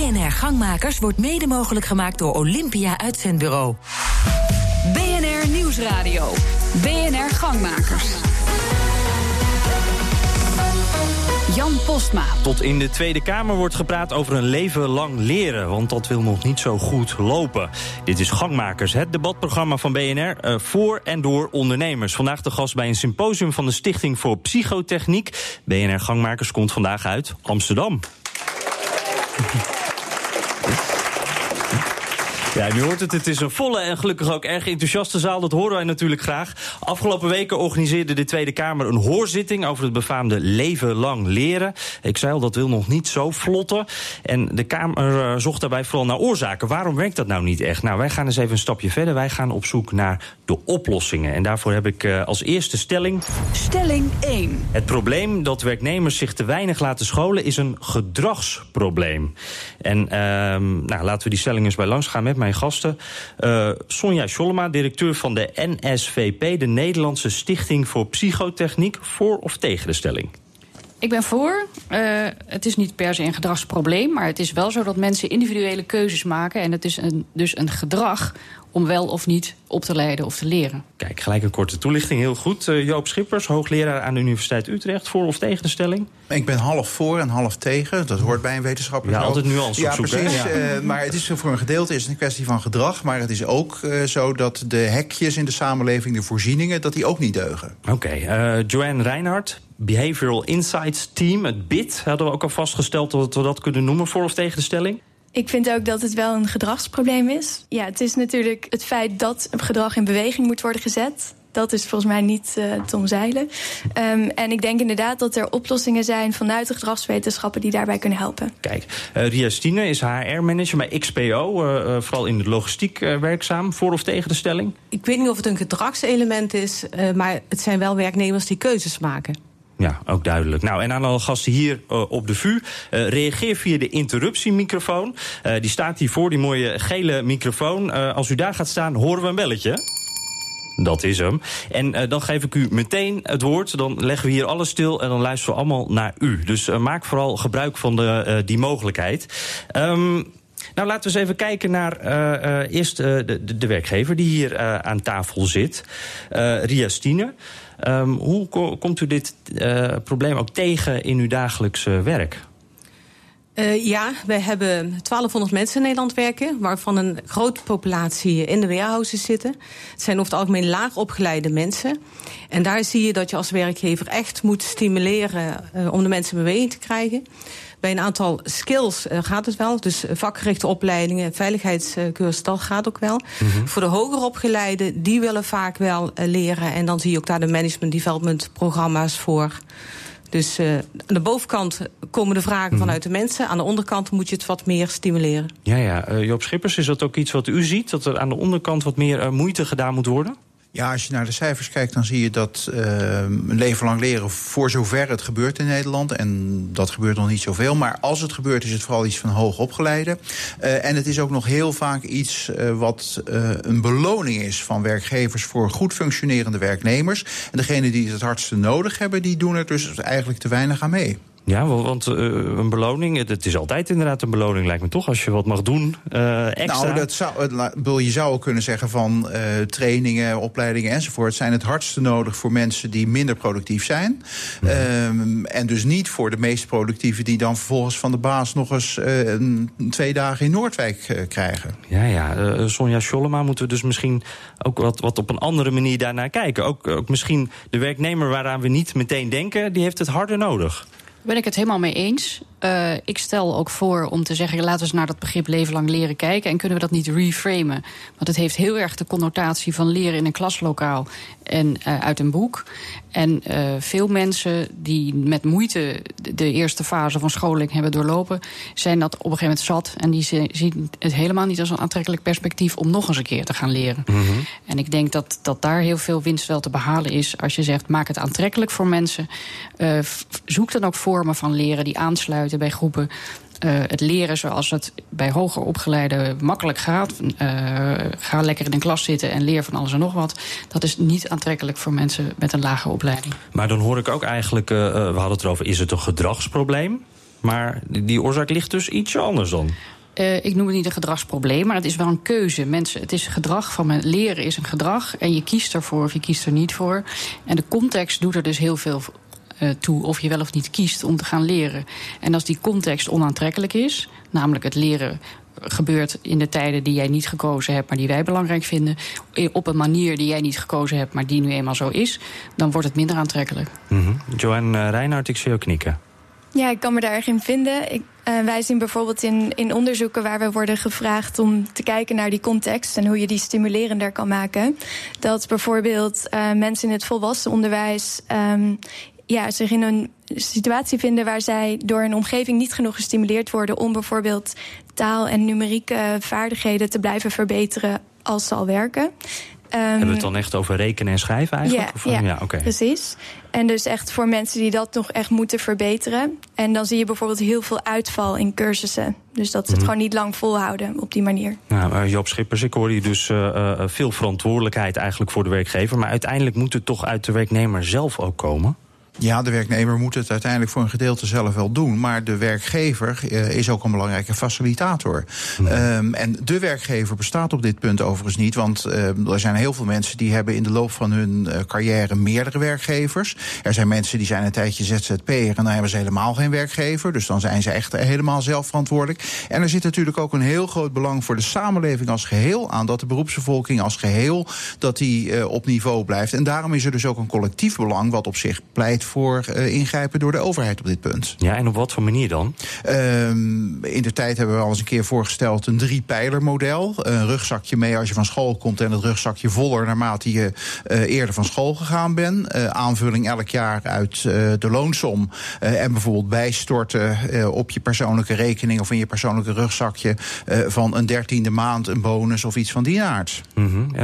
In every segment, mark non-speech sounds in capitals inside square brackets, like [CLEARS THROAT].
BNR Gangmakers wordt mede mogelijk gemaakt door Olympia Uitzendbureau. BNR Nieuwsradio. BNR Gangmakers. Jan Postma. Tot in de Tweede Kamer wordt gepraat over een leven lang leren, want dat wil nog niet zo goed lopen. Dit is Gangmakers, het debatprogramma van BNR uh, voor en door ondernemers. Vandaag de gast bij een symposium van de Stichting voor Psychotechniek. BNR Gangmakers komt vandaag uit Amsterdam. Ja, u hoort het. Het is een volle en gelukkig ook erg enthousiaste zaal. Dat horen wij natuurlijk graag. Afgelopen weken organiseerde de Tweede Kamer een hoorzitting... over het befaamde leven lang leren. Ik zei al, dat wil nog niet zo vlotten. En de Kamer uh, zocht daarbij vooral naar oorzaken. Waarom werkt dat nou niet echt? Nou, wij gaan eens even een stapje verder. Wij gaan op zoek naar de oplossingen. En daarvoor heb ik uh, als eerste stelling... Stelling 1. Het probleem dat werknemers zich te weinig laten scholen... is een gedragsprobleem. En uh, nou, laten we die stelling eens bij langs gaan met gasten. Uh, Sonja Schollema, directeur van de NSVP, de Nederlandse Stichting voor Psychotechniek. Voor of tegen de stelling? Ik ben voor. Uh, het is niet per se een gedragsprobleem, maar het is wel zo dat mensen individuele keuzes maken. En het is een, dus een gedrag om wel of niet op te leiden of te leren. Kijk, gelijk een korte toelichting, heel goed. Uh, Joop Schippers, hoogleraar aan de Universiteit Utrecht. Voor of tegen de stelling? Ik ben half voor en half tegen. Dat hoort bij een wetenschapper. Ja, altijd nuance Ja, opzoeken, precies. Ja. Uh, maar het is voor een gedeelte is het een kwestie van gedrag. Maar het is ook uh, zo dat de hekjes in de samenleving, de voorzieningen... dat die ook niet deugen. Oké, okay, uh, Joanne Reinhardt, Behavioral Insights Team, het BIT... hadden we ook al vastgesteld dat we dat kunnen noemen. Voor of tegen de stelling? Ik vind ook dat het wel een gedragsprobleem is. Ja, het is natuurlijk het feit dat het gedrag in beweging moet worden gezet. Dat is volgens mij niet uh, te omzeilen. Um, en ik denk inderdaad dat er oplossingen zijn vanuit de gedragswetenschappen die daarbij kunnen helpen. Kijk, uh, Ria Stine is HR-manager bij XPO, uh, vooral in de logistiek werkzaam. Voor of tegen de stelling? Ik weet niet of het een gedragselement is, maar het zijn wel werknemers die keuzes maken. Ja, ook duidelijk. Nou, en aan alle gasten hier uh, op de VU. Uh, reageer via de interruptiemicrofoon. Uh, die staat hier voor, die mooie gele microfoon. als u daar gaat staan, horen we een belletje. Dat is hem. En dan geef ik u meteen het woord. Dan leggen we hier alles stil en dan luisteren we allemaal naar u. Dus maak vooral gebruik van de, die mogelijkheid. Um, nou, laten we eens even kijken naar eerst de, de, werkgever die hier aan tafel zit. Ria Stine. Um, hoe ko komt u dit uh, probleem ook tegen in uw dagelijkse werk? Uh, ja, wij hebben 1200 mensen in Nederland werken, waarvan een grote populatie in de warehouses zitten. Het zijn over het algemeen laag opgeleide mensen. En daar zie je dat je als werkgever echt moet stimuleren uh, om de mensen in beweging te krijgen. Bij een aantal skills uh, gaat het wel. Dus vakgerichte opleidingen, veiligheidscursus, dat gaat ook wel. Mm -hmm. Voor de hoger opgeleiden, die willen vaak wel leren. En dan zie je ook daar de management development programma's voor. Dus uh, aan de bovenkant komen de vragen mm -hmm. vanuit de mensen. Aan de onderkant moet je het wat meer stimuleren. Ja, ja. Uh, Joop Schippers, is dat ook iets wat u ziet? Dat er aan de onderkant wat meer uh, moeite gedaan moet worden? Ja, als je naar de cijfers kijkt, dan zie je dat uh, een leven lang leren... voor zover het gebeurt in Nederland, en dat gebeurt nog niet zoveel... maar als het gebeurt, is het vooral iets van hoogopgeleide. Uh, en het is ook nog heel vaak iets uh, wat een beloning is van werkgevers... voor goed functionerende werknemers. En degenen die het het hardste nodig hebben... die doen er dus eigenlijk te weinig aan mee. Ja, want uh, een beloning, het is altijd inderdaad een beloning, lijkt me toch, als je wat mag doen uh, extra. Nou, dat zou, je zou ook kunnen zeggen van uh, trainingen, opleidingen enzovoort... zijn het hardste nodig voor mensen die minder productief zijn. Mm. Um, en dus niet voor de meest productieve die dan vervolgens van de baas... nog eens twee dagen in Noordwijk krijgen. Ja, ja. Sonja Schollema moeten we dus misschien ook wat, wat op een andere manier daarnaar kijken. Ook, ook misschien de werknemer waaraan we niet meteen denken, die heeft het harder nodig. Ben ik het helemaal mee eens. Uh, ik stel ook voor om te zeggen, laten we eens naar dat begrip leven lang leren kijken. En kunnen we dat niet reframen? Want het heeft heel erg de connotatie van leren in een klaslokaal en uh, uit een boek. En uh, veel mensen die met moeite de eerste fase van scholing hebben doorlopen, zijn dat op een gegeven moment zat. En die zien het helemaal niet als een aantrekkelijk perspectief om nog eens een keer te gaan leren. Mm -hmm. En ik denk dat, dat daar heel veel winst wel te behalen is. Als je zegt, maak het aantrekkelijk voor mensen. Zoek dan ook vormen van leren die aansluiten bij groepen. Uh, het leren zoals het bij hoger opgeleiden makkelijk gaat. Uh, ga lekker in een klas zitten en leer van alles en nog wat. Dat is niet aantrekkelijk voor mensen met een lage opleiding. Maar dan hoor ik ook eigenlijk, uh, we hadden het erover, is het een gedragsprobleem? Maar die oorzaak ligt dus ietsje anders dan. Uh, ik noem het niet een gedragsprobleem, maar het is wel een keuze. Mensen, het is gedrag van mijn leren is een gedrag. En je kiest ervoor of je kiest er niet voor. En de context doet er dus heel veel toe of je wel of niet kiest om te gaan leren. En als die context onaantrekkelijk is, namelijk het leren gebeurt in de tijden die jij niet gekozen hebt, maar die wij belangrijk vinden, op een manier die jij niet gekozen hebt, maar die nu eenmaal zo is, dan wordt het minder aantrekkelijk. Mm -hmm. Joanne uh, Reinhardt, ik zie jou knikken. Ja, ik kan me daar erg in vinden. Ik, uh, wij zien bijvoorbeeld in, in onderzoeken waar we worden gevraagd om te kijken naar die context en hoe je die stimulerender kan maken. Dat bijvoorbeeld uh, mensen in het volwassen onderwijs um, ja, zich in een situatie vinden waar zij door een omgeving niet genoeg gestimuleerd worden om bijvoorbeeld taal- en numerieke vaardigheden te blijven verbeteren als ze al werken. Um, Hebben we het dan echt over rekenen en schrijven eigenlijk? Ja, of, ja, ja okay. precies. En dus echt voor mensen die dat nog echt moeten verbeteren. En dan zie je bijvoorbeeld heel veel uitval in cursussen. Dus dat ze het Mhm. gewoon niet lang volhouden op die manier. Nou, uh, Job Schippers, ik hoor hier dus uh, veel verantwoordelijkheid eigenlijk voor de werkgever. Maar uiteindelijk moet het toch uit de werknemer zelf ook komen? Ja, de werknemer moet het uiteindelijk voor een gedeelte zelf wel doen. Maar de werkgever uh, is ook een belangrijke facilitator. Um, en de werkgever bestaat op dit punt overigens niet. Want uh, er zijn heel veel mensen die hebben in de loop van hun uh, carrière meerdere werkgevers. Er zijn mensen die zijn een tijdje ZZP'er en dan hebben ze helemaal geen werkgever. Dus dan zijn ze echt helemaal zelfverantwoordelijk. En er zit natuurlijk ook een heel groot belang voor de samenleving als geheel aan. Dat de beroepsbevolking als geheel dat die uh, op niveau blijft. En daarom is er dus ook een collectief belang wat op zich pleit voor uh, ingrijpen door de overheid op dit punt. Ja, en op wat voor manier dan? Um, in de tijd hebben we al eens een keer voorgesteld een drie-pijler-model. Een rugzakje mee als je van school komt en het rugzakje voller naarmate je uh, eerder van school gegaan bent. Uh, aanvulling elk jaar uit de loonsom en bijvoorbeeld bijstorten op je persoonlijke rekening of in je persoonlijke rugzakje van een dertiende maand een bonus of iets van die aard. Mm -hmm.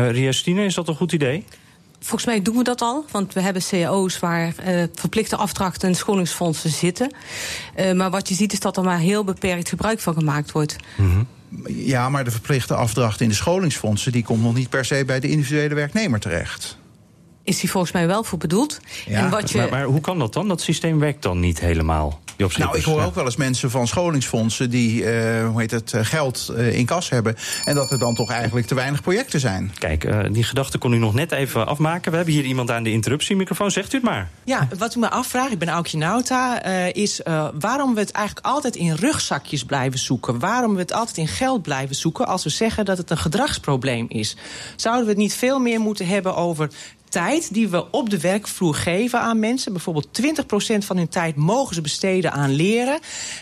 Is dat een goed idee? Volgens mij doen we dat al, want we hebben cao's waar uh, verplichte afdrachten en scholingsfondsen zitten. Uh, maar wat je ziet is dat er maar heel beperkt gebruik van gemaakt wordt. Mm -hmm. Ja, maar de verplichte afdracht in de scholingsfondsen... die komt nog niet per se bij de individuele werknemer terecht. Is die volgens mij wel voor bedoeld. Ja, en wat je... maar, maar hoe kan dat dan? Dat systeem werkt dan niet helemaal. Nou, ik hoor ook wel eens mensen van scholingsfondsen die uh, hoe heet het, geld uh, in kas hebben. En dat er dan toch eigenlijk te weinig projecten zijn. Kijk, uh, die gedachte kon u nog net even afmaken. We hebben hier iemand aan de interruptiemicrofoon. Zegt u het maar. Ja, wat ik me afvraag, ik ben Aukje Nauta, is waarom we het eigenlijk altijd in rugzakjes blijven zoeken. Waarom we het altijd in geld blijven zoeken als we zeggen dat het een gedragsprobleem is. Zouden we het niet veel meer moeten hebben over tijd die we op de werkvloer geven aan mensen. Bijvoorbeeld 20% van hun tijd mogen ze besteden aan leren.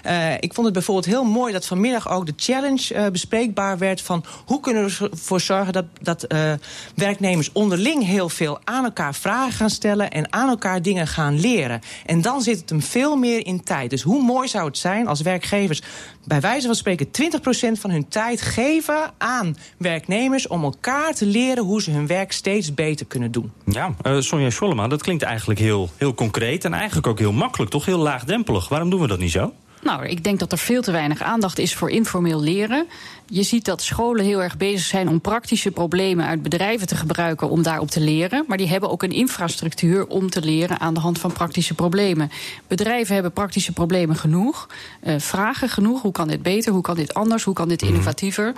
Uh, ik vond het bijvoorbeeld heel mooi dat vanmiddag ook de challenge uh, bespreekbaar werd van hoe kunnen we ervoor zorgen dat, dat uh, werknemers onderling heel veel aan elkaar vragen gaan stellen en aan elkaar dingen gaan leren. En dan zit het hem veel meer in tijd. Dus hoe mooi zou het zijn als werkgevers bij wijze van spreken 20% van hun tijd geven aan werknemers om elkaar te leren hoe ze hun werk steeds beter kunnen doen. Ja, uh, Sonja Schollema, dat klinkt eigenlijk heel, heel concreet en eigenlijk ook heel makkelijk, toch heel laagdrempelig. Waarom doen we dat niet zo? Nou, ik denk dat er veel te weinig aandacht is voor informeel leren. Je ziet dat scholen heel erg bezig zijn om praktische problemen uit bedrijven te gebruiken om daarop te leren. Maar die hebben ook een infrastructuur om te leren aan de hand van praktische problemen. Bedrijven hebben praktische problemen genoeg, uh, vragen genoeg. Hoe kan dit beter? Hoe kan dit anders? Hoe kan dit innovatiever?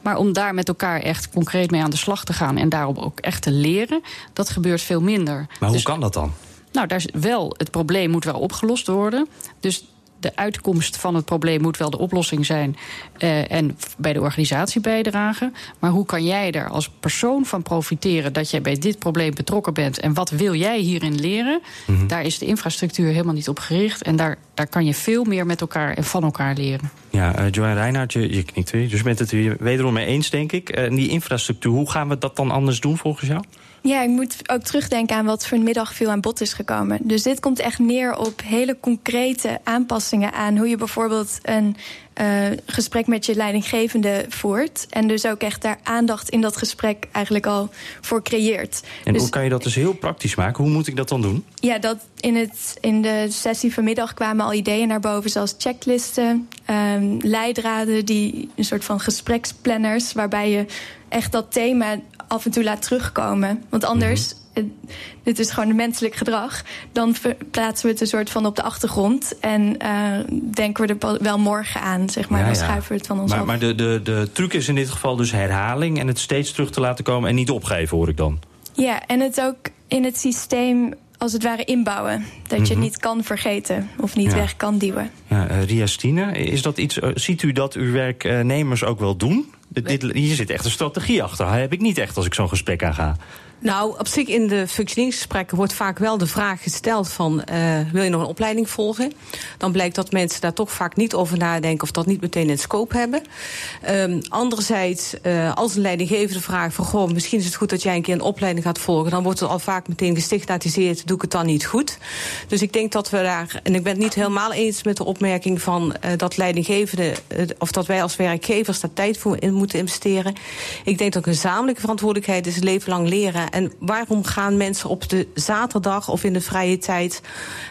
Maar om daar met elkaar echt concreet mee aan de slag te gaan en daarop ook echt te leren, dat gebeurt veel minder. Maar hoe dus, kan dat dan? Nou, daar is wel, het probleem moet wel opgelost worden. Dus de uitkomst van het probleem moet wel de oplossing zijn uh, en bij de organisatie bijdragen. Maar hoe kan jij er als persoon van profiteren dat jij bij dit probleem betrokken bent en wat wil jij hierin leren? Mm -hmm. Daar is de infrastructuur helemaal niet op gericht en daar, daar kan je veel meer met elkaar en van elkaar leren. Ja, uh, Joanne Reinhardt, je, je knikt weer, dus je bent het hier wederom mee eens, denk ik. Uh, die infrastructuur, hoe gaan we dat dan anders doen volgens jou? Ja, ik moet ook terugdenken aan wat vanmiddag veel aan bod is gekomen. Dus dit komt echt neer op hele concrete aanpassingen aan hoe je bijvoorbeeld een uh, gesprek met je leidinggevende voert. En dus ook echt daar aandacht in dat gesprek eigenlijk al voor creëert. En dus, hoe kan je dat dus heel praktisch maken? Hoe moet ik dat dan doen? Ja, dat in, het, in de sessie vanmiddag kwamen al ideeën naar boven, zoals checklisten, um, leidraden, die een soort van gespreksplanners, waarbij je echt dat thema af en toe laat terugkomen. Want anders. Mm -hmm. dit is gewoon menselijk gedrag, dan plaatsen we het een soort van op de achtergrond en uh, denken we er wel morgen aan, zeg maar. dan schuiven we het van ons maar, af. Maar de, de, de truc is in dit geval dus herhaling en het steeds terug te laten komen en niet opgeven, hoor ik dan. Ja, en het ook in het systeem als het ware inbouwen. Dat je het mhm. niet kan vergeten of niet weg kan duwen. Ja, uh, Ria Stine, is dat iets, uh, ziet u dat uw werknemers ook wel doen? Dit, hier zit echt een strategie achter. Dat heb ik niet echt als ik zo'n gesprek aanga. Nou, op zich in de functioneringsgesprekken wordt vaak wel de vraag gesteld van... Uh, wil je nog een opleiding volgen? Dan blijkt dat mensen daar toch vaak niet over nadenken... of dat niet meteen in scope hebben. Um, anderzijds, uh, als een leidinggevende vraagt van... goh, misschien is het goed dat jij een keer een opleiding gaat volgen... dan wordt het al vaak meteen gestigmatiseerd, doe ik het dan niet goed? Dus ik denk dat we daar... en ik ben het niet helemaal eens met de opmerking van... Uh, dat leidinggevende, of dat wij als werkgevers daar tijd voor in moeten investeren. Ik denk dat een gezamenlijke verantwoordelijkheid is leven lang leren en waarom gaan mensen op de zaterdag of in de vrije tijd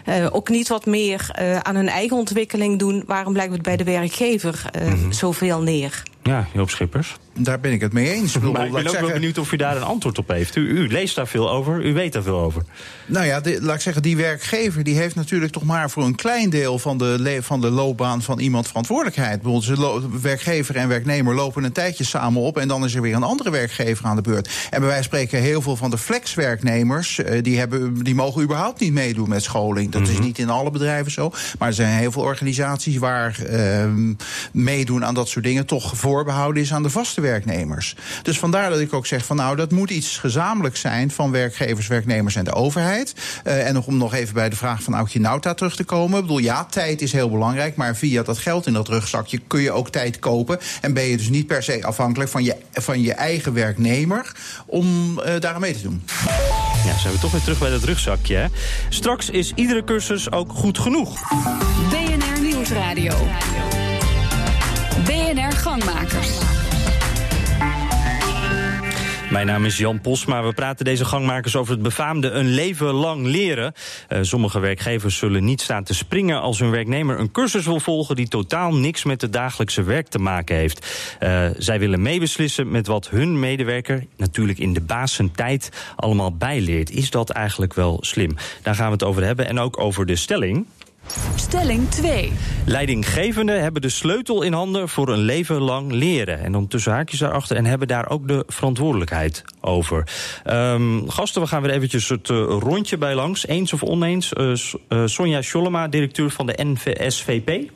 uh, ook niet wat meer uh, aan hun eigen ontwikkeling doen? Waarom blijkt het bij de werkgever uh, mm -hmm. zoveel neer? Ja, Joop Schippers. Daar ben ik het mee eens. Maar ik ben ook zeggen... wel benieuwd of u daar een antwoord op heeft. U, u, leest daar veel over, u weet daar veel over. Nou ja, de, laat ik zeggen, die werkgever die heeft natuurlijk toch maar voor een klein deel van de, van de loopbaan van iemand verantwoordelijkheid. Bijvoorbeeld, werkgever en werknemer lopen een tijdje samen op en dan is er weer een andere werkgever aan de beurt. En bij wijze van spreken, heel veel van de flexwerknemers, die, hebben, die mogen überhaupt niet meedoen met scholing. Dat mm -hmm. is niet in alle bedrijven zo. Maar er zijn heel veel organisaties waar uh, meedoen aan dat soort dingen toch voorbehouden is aan de vaste werknemers. Dus vandaar dat ik ook zeg van nou, dat moet iets gezamenlijk zijn van werkgevers, werknemers en de overheid. Uh, en nog om nog even bij de vraag van Aukje Nauta terug te komen. Ik bedoel, ja, tijd is heel belangrijk, maar via dat geld in dat rugzakje kun je ook tijd kopen. En ben je dus niet per se afhankelijk van je, van je eigen werknemer om uh, daar aan mee te doen. Ja, zijn we toch weer terug bij dat rugzakje. Hè? Straks is iedere cursus ook goed genoeg. BNR Nieuwsradio. BNR Gangmakers. Mijn naam is Jan Posma. We praten deze gangmakers over het befaamde een leven lang leren. Uh, sommige werkgevers zullen niet staan te springen als hun werknemer een cursus wil volgen die totaal niks met het dagelijkse werk te maken heeft. Uh, zij willen meebeslissen met wat hun medewerker, natuurlijk in de basentijd, allemaal bijleert. Is dat eigenlijk wel slim? Daar gaan we het over hebben en ook over de stelling. Stelling 2. Leidinggevenden hebben de sleutel in handen voor een leven lang leren. En dan tussen haakjes daarachter en hebben daar ook de verantwoordelijkheid over. Um, gasten, we gaan weer eventjes het uh, rondje bij langs. Eens of oneens? Uh, uh, Sonja Schollema, directeur van de NVSVP.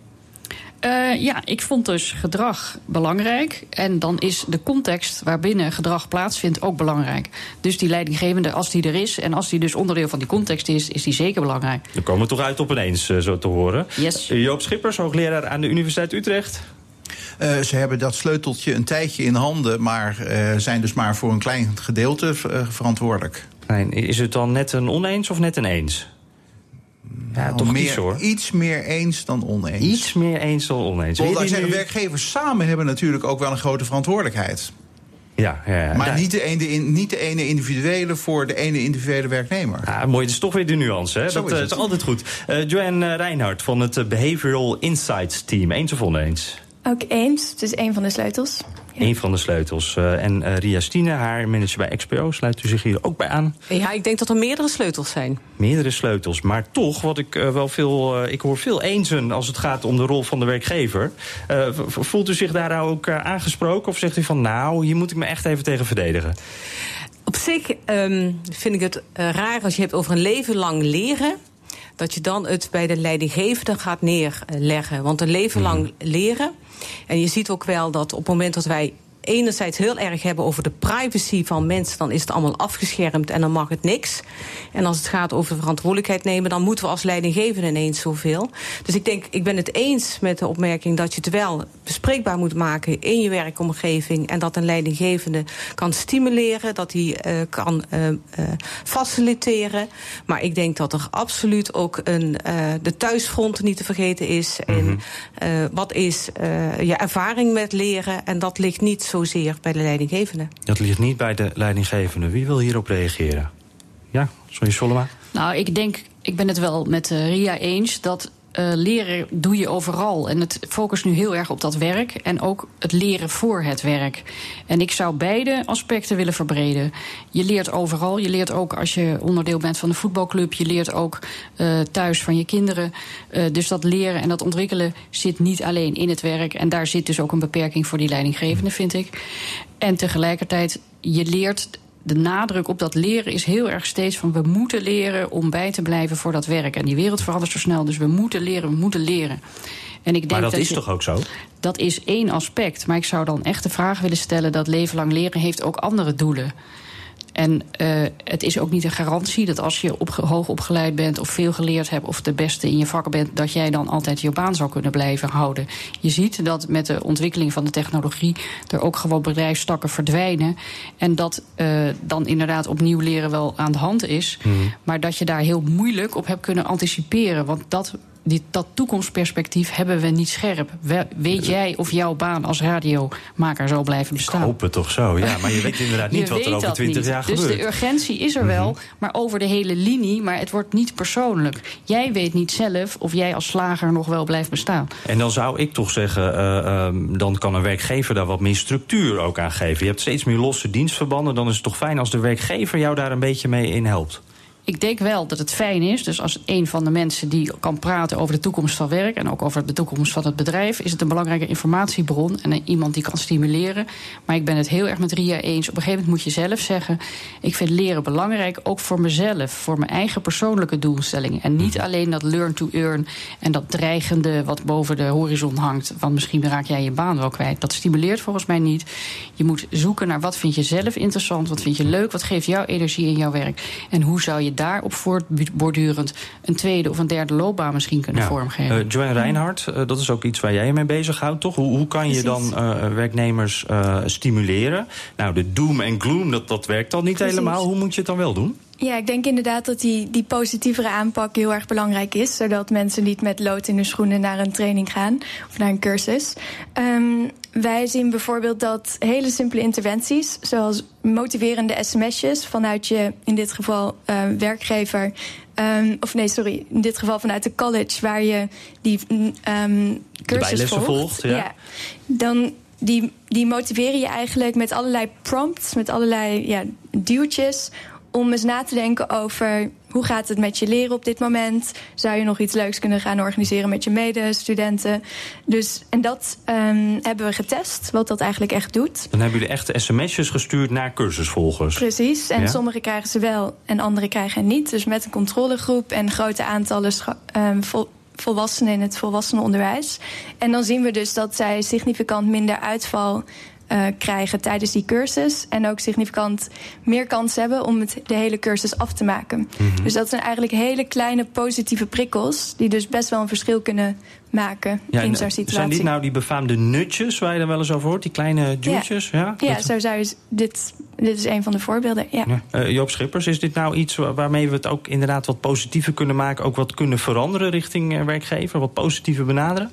Uh, ja, ik vond dus gedrag belangrijk. En dan is de context waarbinnen gedrag plaatsvindt ook belangrijk. Dus die leidinggevende, als die er is en als die dus onderdeel van die context is, is die zeker belangrijk. Dan komen we toch uit op ineens, uh, zo te horen. Yes. Uh, Joop Schippers, hoogleraar aan de Universiteit Utrecht. Uh, ze hebben dat sleuteltje een tijdje in handen, maar uh, zijn dus maar voor een klein gedeelte uh, verantwoordelijk. Is het dan net een oneens of net een eens? Ja, nou, toch meer, iets, hoor. Iets meer eens dan oneens. Iets meer eens dan oneens. Want zeggen, nu... werkgevers samen hebben natuurlijk ook wel een grote verantwoordelijkheid. Ja, ja, ja. Maar ja. Niet, de ene, niet de ene individuele voor de ene individuele werknemer. Ja, mooi, dat is toch weer de nuance. Hè? Dat is, uh, is, altijd goed. Uh, Joanne Reinhardt van het Behavioral Insights Team. Eens of oneens? Ook eens. Het is één van de sleutels. Ja. Een van de sleutels. Uh, en uh, Ria Stine, haar manager bij XPO, sluit u zich hier ook bij aan? Ja, ik denk dat er meerdere sleutels zijn. Meerdere sleutels. Maar toch, wat ik uh, wel veel. ik hoor veel eensen als het gaat om de rol van de werkgever. voelt u zich daar ook aangesproken? Of zegt u van nou, hier moet ik me echt even tegen verdedigen? Op zich um, vind ik het raar als je hebt over een leven lang leren dat je dan het bij de leidinggevende gaat neerleggen. Want een leven lang leren. En je ziet ook wel dat op het moment dat wij enerzijds heel erg hebben over de privacy van mensen, dan is het allemaal afgeschermd en dan mag het niks. En als het gaat over verantwoordelijkheid nemen, dan moeten we als leidinggevende ineens zoveel. Dus ik denk, ik ben het eens met de opmerking dat je het wel bespreekbaar moet maken in je werkomgeving en dat een leidinggevende kan stimuleren, dat hij uh, kan uh, uh, faciliteren. Maar ik denk dat er absoluut ook een, de thuisfront niet te vergeten is. Mm -hmm. En wat is je ervaring met leren? En dat ligt niet zozeer bij de leidinggevende. Dat ligt niet bij de leidinggevende. Wie wil hierop reageren? Ja, sorry Solema? Nou, ik denk, ik ben het wel met uh, Ria eens dat uh, leren doe je overal. En het focust nu heel erg op dat werk en ook het leren voor het werk. En ik zou beide aspecten willen verbreden. Je leert overal. Je leert ook als je onderdeel bent van de voetbalclub. Je leert ook uh, thuis van je kinderen. Uh, dus dat leren en dat ontwikkelen zit niet alleen in het werk. En daar zit dus ook een beperking voor die leidinggevende, vind ik. En tegelijkertijd, je leert de nadruk op dat leren is heel erg steeds van we moeten leren om bij te blijven voor dat werk. En die wereld verandert zo snel, dus we moeten leren, we moeten leren. En ik denk maar dat, dat is je, toch ook zo? Dat is één aspect. Maar ik zou dan echt de vraag willen stellen dat leven lang leren heeft ook andere doelen. En uh, het is ook niet een garantie dat als je op, hoog opgeleid bent of veel geleerd hebt of de beste in je vak bent, dat jij dan altijd je baan zou kunnen blijven houden. Je ziet dat met de ontwikkeling van de technologie er ook gewoon bedrijfstakken verdwijnen. En dat uh, dan inderdaad opnieuw leren wel aan de hand is. Mm. Maar dat je daar heel moeilijk op hebt kunnen anticiperen. Want dat dat toekomstperspectief hebben we niet scherp. weet jij of jouw baan als radiomaker zal blijven bestaan? Ik hoop het toch zo, ja. Maar je weet [LAUGHS] inderdaad niet wat er over twintig jaar dus gebeurt. Dus de urgentie is er wel, mhm. maar over de hele linie. Maar het wordt niet persoonlijk. Jij weet niet zelf of jij als slager nog wel blijft bestaan. En dan zou ik toch zeggen, uh, uh, dan kan een werkgever daar wat meer structuur ook aan geven. Je hebt steeds meer losse dienstverbanden. Dan is het toch fijn als de werkgever jou daar een beetje mee in helpt. Ik denk wel dat het fijn is, dus als een van de mensen die kan praten over de toekomst van werk en ook over de toekomst van het bedrijf, is het een belangrijke informatiebron en iemand die kan stimuleren. Maar ik ben het heel erg met Ria eens. Op een gegeven moment moet je zelf zeggen: ik vind leren belangrijk, ook voor mezelf, voor mijn eigen persoonlijke doelstellingen. En niet alleen dat learn to earn en dat dreigende wat boven de horizon hangt, van misschien raak jij je baan wel kwijt. Dat stimuleert volgens mij niet. Je moet zoeken naar wat vind je zelf interessant, wat vind je leuk, wat geeft jou energie in jouw werk en hoe zou je daarop voortbordurend een tweede of een derde loopbaan misschien kunnen vormgeven. Uh, Joanne Reinhardt, uh, dat is ook iets waar jij je mee bezighoudt, toch? Hoe, hoe kan je Precies. dan uh, werknemers stimuleren? Nou, de doom en gloom, dat, dat werkt dan niet Precies. helemaal. Hoe moet je het dan wel doen? Ja, ik denk inderdaad dat die, die positievere aanpak heel erg belangrijk is. Zodat mensen niet met lood in de schoenen naar een training gaan of naar een cursus. Um, wij zien bijvoorbeeld dat hele simpele interventies, zoals motiverende sms'jes vanuit je, in dit geval uh, werkgever, um, of nee, sorry, in dit geval vanuit de college waar je die um, cursus volgt, volgt ja. ja. dan die, die motiveren je eigenlijk met allerlei prompts, met allerlei ja, duwtjes om eens na te denken over hoe gaat het met je leren op dit moment? Zou je nog iets leuks kunnen gaan organiseren met je medestudenten? Dus, en dat um, hebben we getest, wat dat eigenlijk echt doet. Dan hebben jullie echt sms'jes gestuurd naar cursusvolgers. Precies, en ja? sommigen krijgen ze wel en anderen krijgen niet. Dus met een controlegroep en grote aantallen um, vol volwassenen in het volwassenenonderwijs. En dan zien we dus dat zij significant minder uitval uh, krijgen tijdens die cursus. En ook significant meer kans hebben om het, de hele cursus af te maken. Mm -hmm. Dus dat zijn eigenlijk hele kleine positieve prikkels. die dus best wel een verschil kunnen maken ja, in zo'n situatie. Zijn dit nou die befaamde nutjes waar je er wel eens over hoort? Die kleine duwtjes? Ja, ja, ja zo zou je. Dit, dit is een van de voorbeelden. Ja. ja. Uh, Joop Schippers, is dit nou iets waarmee we het ook inderdaad wat positiever kunnen maken? Ook wat kunnen veranderen richting werkgever? Wat positiever benaderen?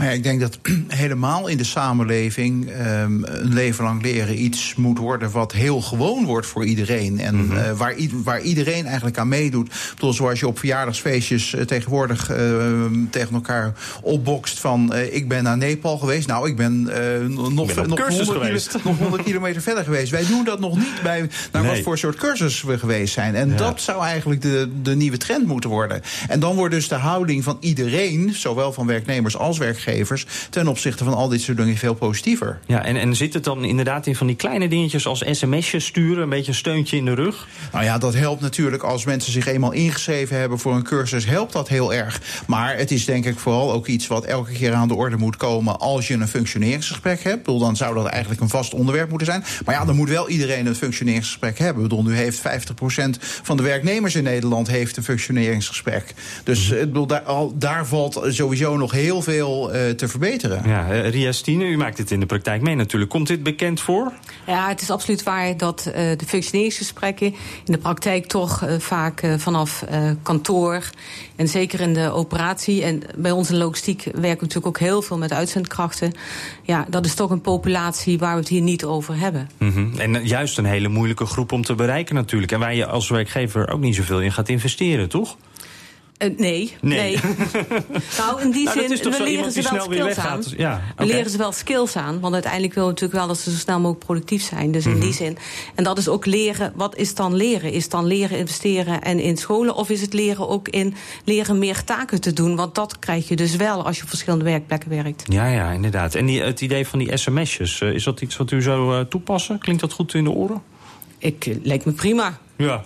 Ja, ik denk dat [CLEARS THROAT] helemaal in de samenleving um, een leven lang leren iets moet worden wat heel gewoon wordt voor iedereen. En mm -hmm. uh, waar, waar, iedereen eigenlijk aan meedoet. Bedoel, zoals je op verjaardagsfeestjes uh, tegenwoordig uh, tegen elkaar opbokst van ik ben naar Nepal geweest. Nou, ik ben, nog, nog, 100 geweest. nog 100 kilometer verder geweest. Wij doen dat nog niet bij naar nee. wat voor soort cursus we geweest zijn. En ja. dat zou eigenlijk de, de nieuwe trend moeten worden. En dan wordt dus de houding van iedereen, zowel van werknemers als werkgevers ten opzichte van al dit soort dingen veel positiever. Ja, en, en zit het dan inderdaad in van die kleine dingetjes als sms'jes sturen, een beetje een steuntje in de rug? Nou ja, dat helpt natuurlijk als mensen zich eenmaal ingeschreven hebben voor een cursus, helpt dat heel erg. Maar het is denk ik vooral ook iets wat elke keer aan de orde moet komen als je een functioneringsgesprek hebt. Bedoel, dan zou dat eigenlijk een vast onderwerp moeten zijn. Maar ja, dan moet wel iedereen een functioneringsgesprek hebben. Bedoel, nu heeft 50% van de werknemers in Nederland heeft een functioneringsgesprek. Dus mhm. bedoel, daar, al, daar valt sowieso nog heel veel uh, te verbeteren. Ja, uh, Ria Stine, u maakt het in de praktijk mee natuurlijk. Komt dit bekend voor? Ja, het is absoluut waar dat uh, de functioneringsgesprekken in de praktijk toch uh, vaak vanaf kantoor en zeker in de operatie en bij ons in logistiek werken we natuurlijk ook heel veel met uitzendkrachten. Ja, dat is toch een populatie waar we het hier niet over hebben. Mm -hmm. En juist een hele moeilijke groep om te bereiken natuurlijk. En waar je als werkgever ook niet zoveel in gaat investeren, toch? Uh, nee, nee. [LAUGHS] nou, in die Nou, zin, we leren ze wel skills aan. Ja, We leren ze wel skills aan, want uiteindelijk willen we natuurlijk wel dat ze zo snel mogelijk productief zijn. Dus in Mhm. die zin. En dat is ook leren. Wat is dan leren? Is dan leren investeren en in scholen? Of is het leren ook in leren meer taken te doen? Want dat krijg je dus wel als je op verschillende werkplekken werkt. Ja, ja, inderdaad. En die, het idee van die sms'jes, eh, is dat iets wat u zou eh, toepassen? Klinkt dat goed in de oren? Ik eh, lijkt me prima. Ja.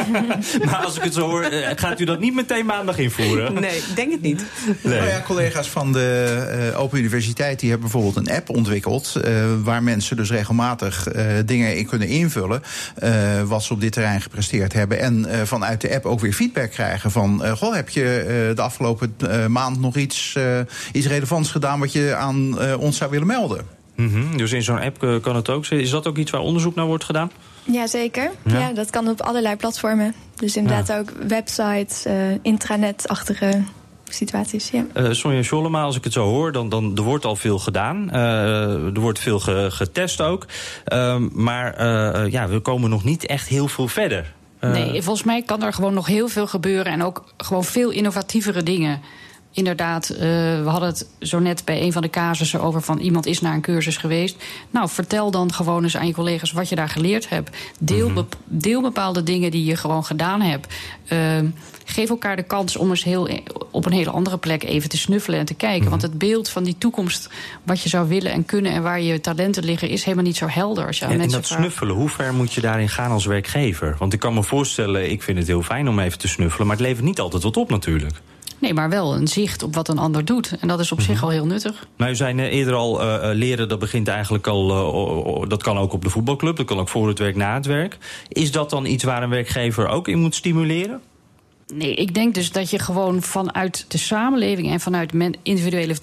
[LAUGHS] maar als ik het zo hoor, eh, gaat u dat niet meteen maandag invoeren? [LAUGHS] Nee, ik denk het niet. Nou ja, collega's van de eh, Open Universiteit die hebben bijvoorbeeld een app ontwikkeld. eh, waar mensen dus regelmatig eh, dingen in kunnen invullen. eh, wat ze op dit terrein gepresteerd hebben. En eh, vanuit de app ook weer feedback krijgen van. eh, goh, heb je eh, de afgelopen eh, maand nog iets, eh, iets relevants gedaan wat je aan eh, ons zou willen melden? Mhm, Dus in zo'n app kan het ook. Is dat ook iets waar onderzoek naar wordt gedaan? Jazeker. Ja. Ja. dat kan op allerlei platformen. Dus inderdaad ook websites, eh intranet-achtige situaties. Ja. Eh Sonja Schollema, als ik het zo hoor, dan, dan er wordt al veel gedaan. Eh, er wordt veel ge- getest ook. Ehm, maar eh, ja, we komen nog niet echt heel veel verder. Nee, volgens mij kan er gewoon nog heel veel gebeuren en ook gewoon veel innovatievere dingen. Inderdaad, eh, we hadden het zo net bij een van de casussen over van iemand is naar een cursus geweest. Nou, vertel dan gewoon eens aan je collega's wat je daar geleerd hebt. Deel, Mhm. deel bepaalde dingen die je gewoon gedaan hebt. Ehm, geef elkaar de kans om eens heel, op een hele andere plek even te snuffelen en te kijken. Mhm. Want het beeld van die toekomst, wat je zou willen en kunnen en waar je talenten liggen, is helemaal niet zo helder. Als je aan En, en dat vraagt. snuffelen, hoe ver moet je daarin gaan als werkgever? Want ik kan me voorstellen, ik vind het heel fijn om even te snuffelen... maar het levert niet altijd wat op natuurlijk. Nee, maar wel een zicht op wat een ander doet. En dat is op Mhm. zich al heel nuttig. Maar u zei eerder al, eh, eh, leren dat begint eigenlijk al... eh, dat kan ook op de voetbalclub, dat kan ook voor het werk, na het werk. Is dat dan iets waar een werkgever ook in moet stimuleren? Nee, ik denk dus dat je gewoon vanuit de samenleving en vanuit individuele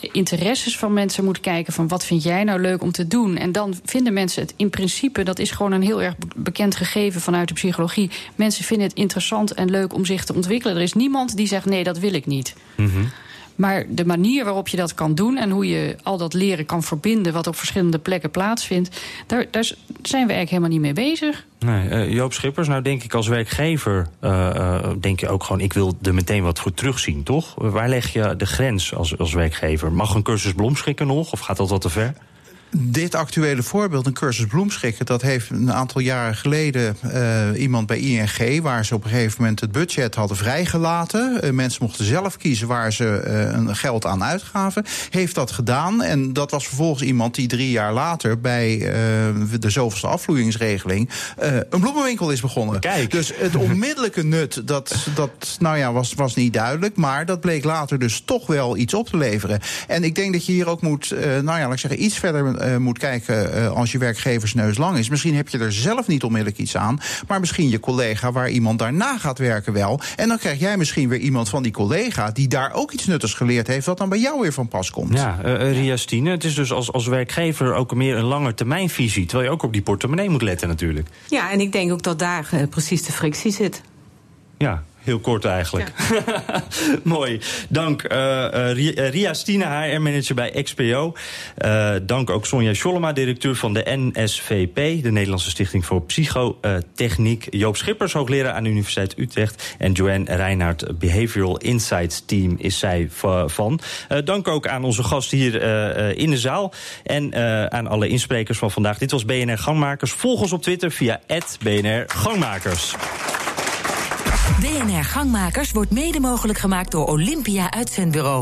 interesses van mensen moet kijken van wat vind jij nou leuk om te doen. En dan vinden mensen het in principe, dat is gewoon een heel erg be- bekend gegeven vanuit de psychologie. Mensen vinden het interessant en leuk om zich te ontwikkelen. Er is niemand die zegt nee, dat wil ik niet. Maar de manier waarop je dat kan doen en hoe je al dat leren kan verbinden, wat op verschillende plekken plaatsvindt, daar, daar zijn we eigenlijk helemaal niet mee bezig. Nee, eh, Joop Schippers, nou denk ik als werkgever... eh, eh, denk je ook gewoon, ik wil er meteen wat voor terugzien, toch? Waar leg je de grens als, als werkgever? Mag een cursus bloemschikken nog, of gaat dat wat te ver? Dit actuele voorbeeld, een cursus bloemschikken, dat heeft een aantal jaren geleden eh, iemand bij ING, waar ze op een gegeven moment het budget hadden vrijgelaten. Eh, mensen mochten zelf kiezen waar ze eh, geld aan uitgaven. Heeft dat gedaan. En dat was vervolgens iemand die drie jaar later bij de zoveelste afvloeingsregeling een bloemenwinkel is begonnen. Kijk. Dus het onmiddellijke nut, dat, dat nou ja, was, was niet duidelijk. Maar dat bleek later dus toch wel iets op te leveren. En ik denk dat je hier ook moet, nou ja, laat ik zeggen, iets verder eh, moet kijken eh, als je werkgeversneus lang is. Misschien heb je er zelf niet onmiddellijk iets aan. Maar misschien je collega waar iemand daarna gaat werken wel. En dan krijg jij misschien weer iemand van die collega die daar ook iets nuttigs geleerd heeft, wat dan bij jou weer van pas komt. Ja, eh Ria Stine, het is dus als, als werkgever ook meer een lange termijnvisie... terwijl je ook op die portemonnee moet letten natuurlijk. Ja, en ik denk ook dat daar precies de frictie zit. Ja, heel kort eigenlijk. [LAUGHS] Mooi. Dank eh, eh, Ria- eh, Ria Stine, HR-manager bij XPO. Dank ook Sonja Schollema, directeur van de NSVP... de Nederlandse Stichting voor Psychotechniek. Joop Schippers, hoogleraar aan de Universiteit Utrecht. En Joanne Reinhardt, Behavioral Insights Team is zij va- van. Dank ook aan onze gast hier in de zaal. En aan alle insprekers van vandaag. Dit was BNR Gangmakers. Volg ons op Twitter via BNR Gangmakers. BNR Gangmakers wordt mede mogelijk gemaakt door Olympia Uitzendbureau.